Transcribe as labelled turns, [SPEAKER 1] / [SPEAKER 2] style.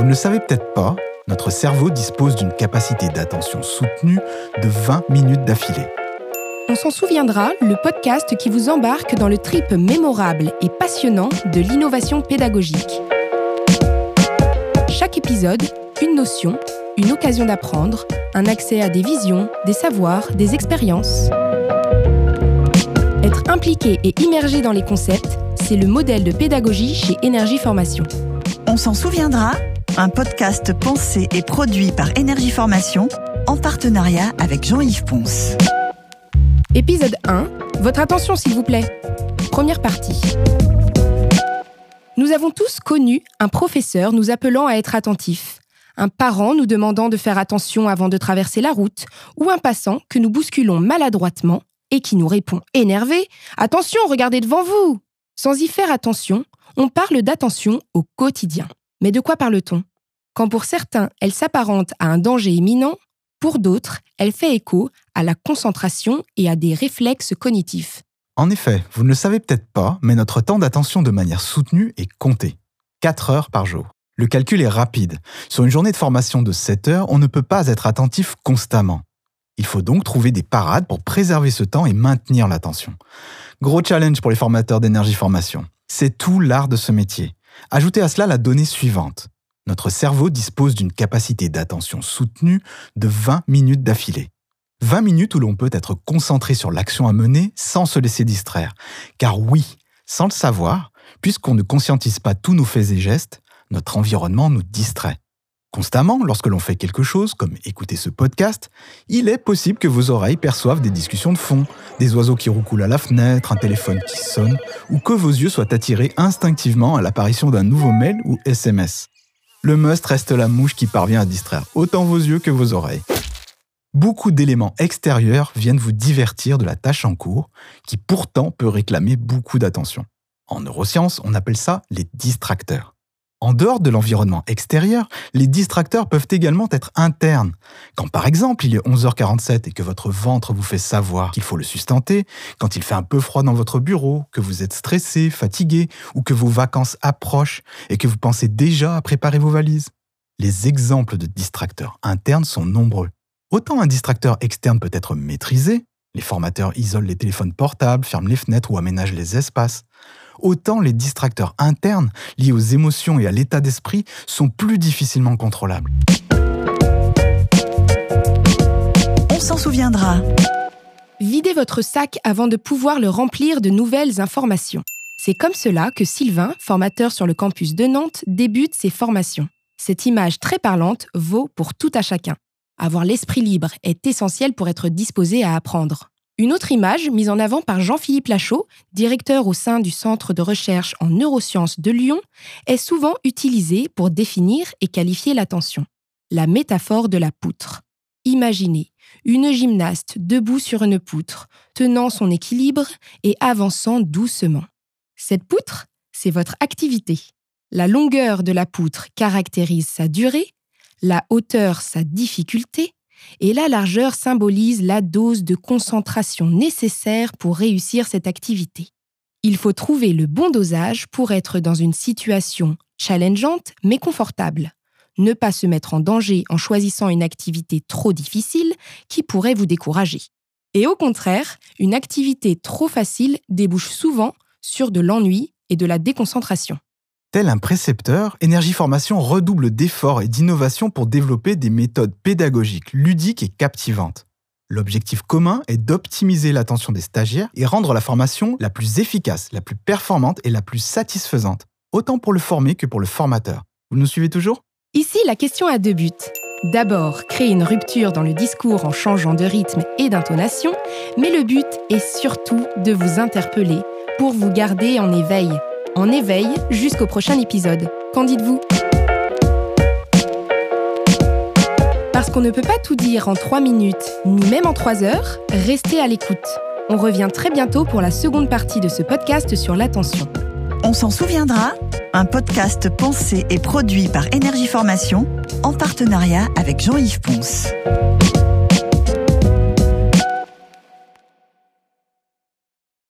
[SPEAKER 1] Vous ne le savez peut-être pas, notre cerveau dispose d'une capacité d'attention soutenue de 20 minutes d'affilée.
[SPEAKER 2] On s'en souviendra, le podcast qui vous embarque dans le trip mémorable et passionnant de l'innovation pédagogique. Chaque épisode, une notion, une occasion d'apprendre, un accès à des visions, des savoirs, des expériences. Être impliqué et immergé dans les concepts, c'est le modèle de pédagogie chez Énergie Formation.
[SPEAKER 3] On s'en souviendra, un podcast pensé et produit par Énergie Formation en partenariat avec Jean-Yves Ponce.
[SPEAKER 2] Épisode 1. Votre attention s'il vous plaît. Première partie. Nous avons tous connu un professeur nous appelant à être attentifs, un parent nous demandant de faire attention avant de traverser la route, ou un passant que nous bousculons maladroitement et qui nous répond énervé Attention, regardez devant vous Sans y faire attention, on parle d'attention au quotidien. Mais de quoi parle-t-on? Quand pour certains, elle s'apparente à un danger imminent, pour d'autres, elle fait écho à la concentration et à des réflexes cognitifs.
[SPEAKER 1] En effet, vous ne le savez peut-être pas, mais notre temps d'attention de manière soutenue est compté. 4 heures par jour. Le calcul est rapide. Sur une journée de formation de 7 heures, on ne peut pas être attentif constamment. Il faut donc trouver des parades pour préserver ce temps et maintenir l'attention. Gros challenge pour les formateurs d'énergie formation. C'est tout l'art de ce métier. Ajoutez à cela la donnée suivante. Notre cerveau dispose d'une capacité d'attention soutenue de 20 minutes d'affilée. 20 minutes où l'on peut être concentré sur l'action à mener sans se laisser distraire. Car oui, sans le savoir, puisqu'on ne conscientise pas tous nos faits et gestes, notre environnement nous distrait. Constamment, lorsque l'on fait quelque chose, comme écouter ce podcast, il est possible que vos oreilles perçoivent des discussions de fond, des oiseaux qui roucoulent à la fenêtre, un téléphone qui sonne, ou que vos yeux soient attirés instinctivement à l'apparition d'un nouveau mail ou SMS. Le must reste la mouche qui parvient à distraire autant vos yeux que vos oreilles. Beaucoup d'éléments extérieurs viennent vous divertir de la tâche en cours, qui pourtant peut réclamer beaucoup d'attention. En neurosciences, on appelle ça les distracteurs. En dehors de l'environnement extérieur, les distracteurs peuvent également être internes. Quand par exemple il est 11h47 et que votre ventre vous fait savoir qu'il faut le sustenter, quand il fait un peu froid dans votre bureau, que vous êtes stressé, fatigué, ou que vos vacances approchent et que vous pensez déjà à préparer vos valises. Les exemples de distracteurs internes sont nombreux. Autant un distracteur externe peut être maîtrisé, les formateurs isolent les téléphones portables, ferment les fenêtres ou aménagent les espaces autant les distracteurs internes liés aux émotions et à l'état d'esprit sont plus difficilement contrôlables.
[SPEAKER 3] On s'en souviendra.
[SPEAKER 2] Videz votre sac avant de pouvoir le remplir de nouvelles informations. C'est comme cela que Sylvain, formateur sur le campus de Nantes, débute ses formations. Cette image très parlante vaut pour tout à chacun. Avoir l'esprit libre est essentiel pour être disposé à apprendre. Une autre image, mise en avant par Jean-Philippe Lachaud, directeur au sein du Centre de recherche en neurosciences de Lyon, est souvent utilisée pour définir et qualifier l'attention. La métaphore de la poutre. Imaginez une gymnaste debout sur une poutre, tenant son équilibre et avançant doucement. Cette poutre, c'est votre activité. La longueur de la poutre caractérise sa durée, la hauteur sa difficulté, et la largeur symbolise la dose de concentration nécessaire pour réussir cette activité. Il faut trouver le bon dosage pour être dans une situation challengeante mais confortable. Ne pas se mettre en danger en choisissant une activité trop difficile qui pourrait vous décourager. Et au contraire, une activité trop facile débouche souvent sur de l'ennui et de la déconcentration.
[SPEAKER 1] Tel un précepteur, Énergie Formation redouble d'efforts et d'innovation pour développer des méthodes pédagogiques ludiques et captivantes. L'objectif commun est d'optimiser l'attention des stagiaires et rendre la formation la plus efficace, la plus performante et la plus satisfaisante, autant pour le formé que pour le formateur. Vous nous suivez toujours?
[SPEAKER 2] Ici, la question a deux buts. D'abord, créer une rupture dans le discours en changeant de rythme et d'intonation, mais le but est surtout de vous interpeller pour vous garder en éveil en éveil jusqu'au prochain épisode. Qu'en dites-vous? Parce qu'on ne peut pas tout dire en 3 minutes, ni même en 3 heures, restez à l'écoute. On revient très bientôt pour la seconde partie de ce podcast sur l'attention.
[SPEAKER 3] On s'en souviendra, un podcast pensé et produit par Énergie Formation en partenariat avec Jean-Yves Ponce.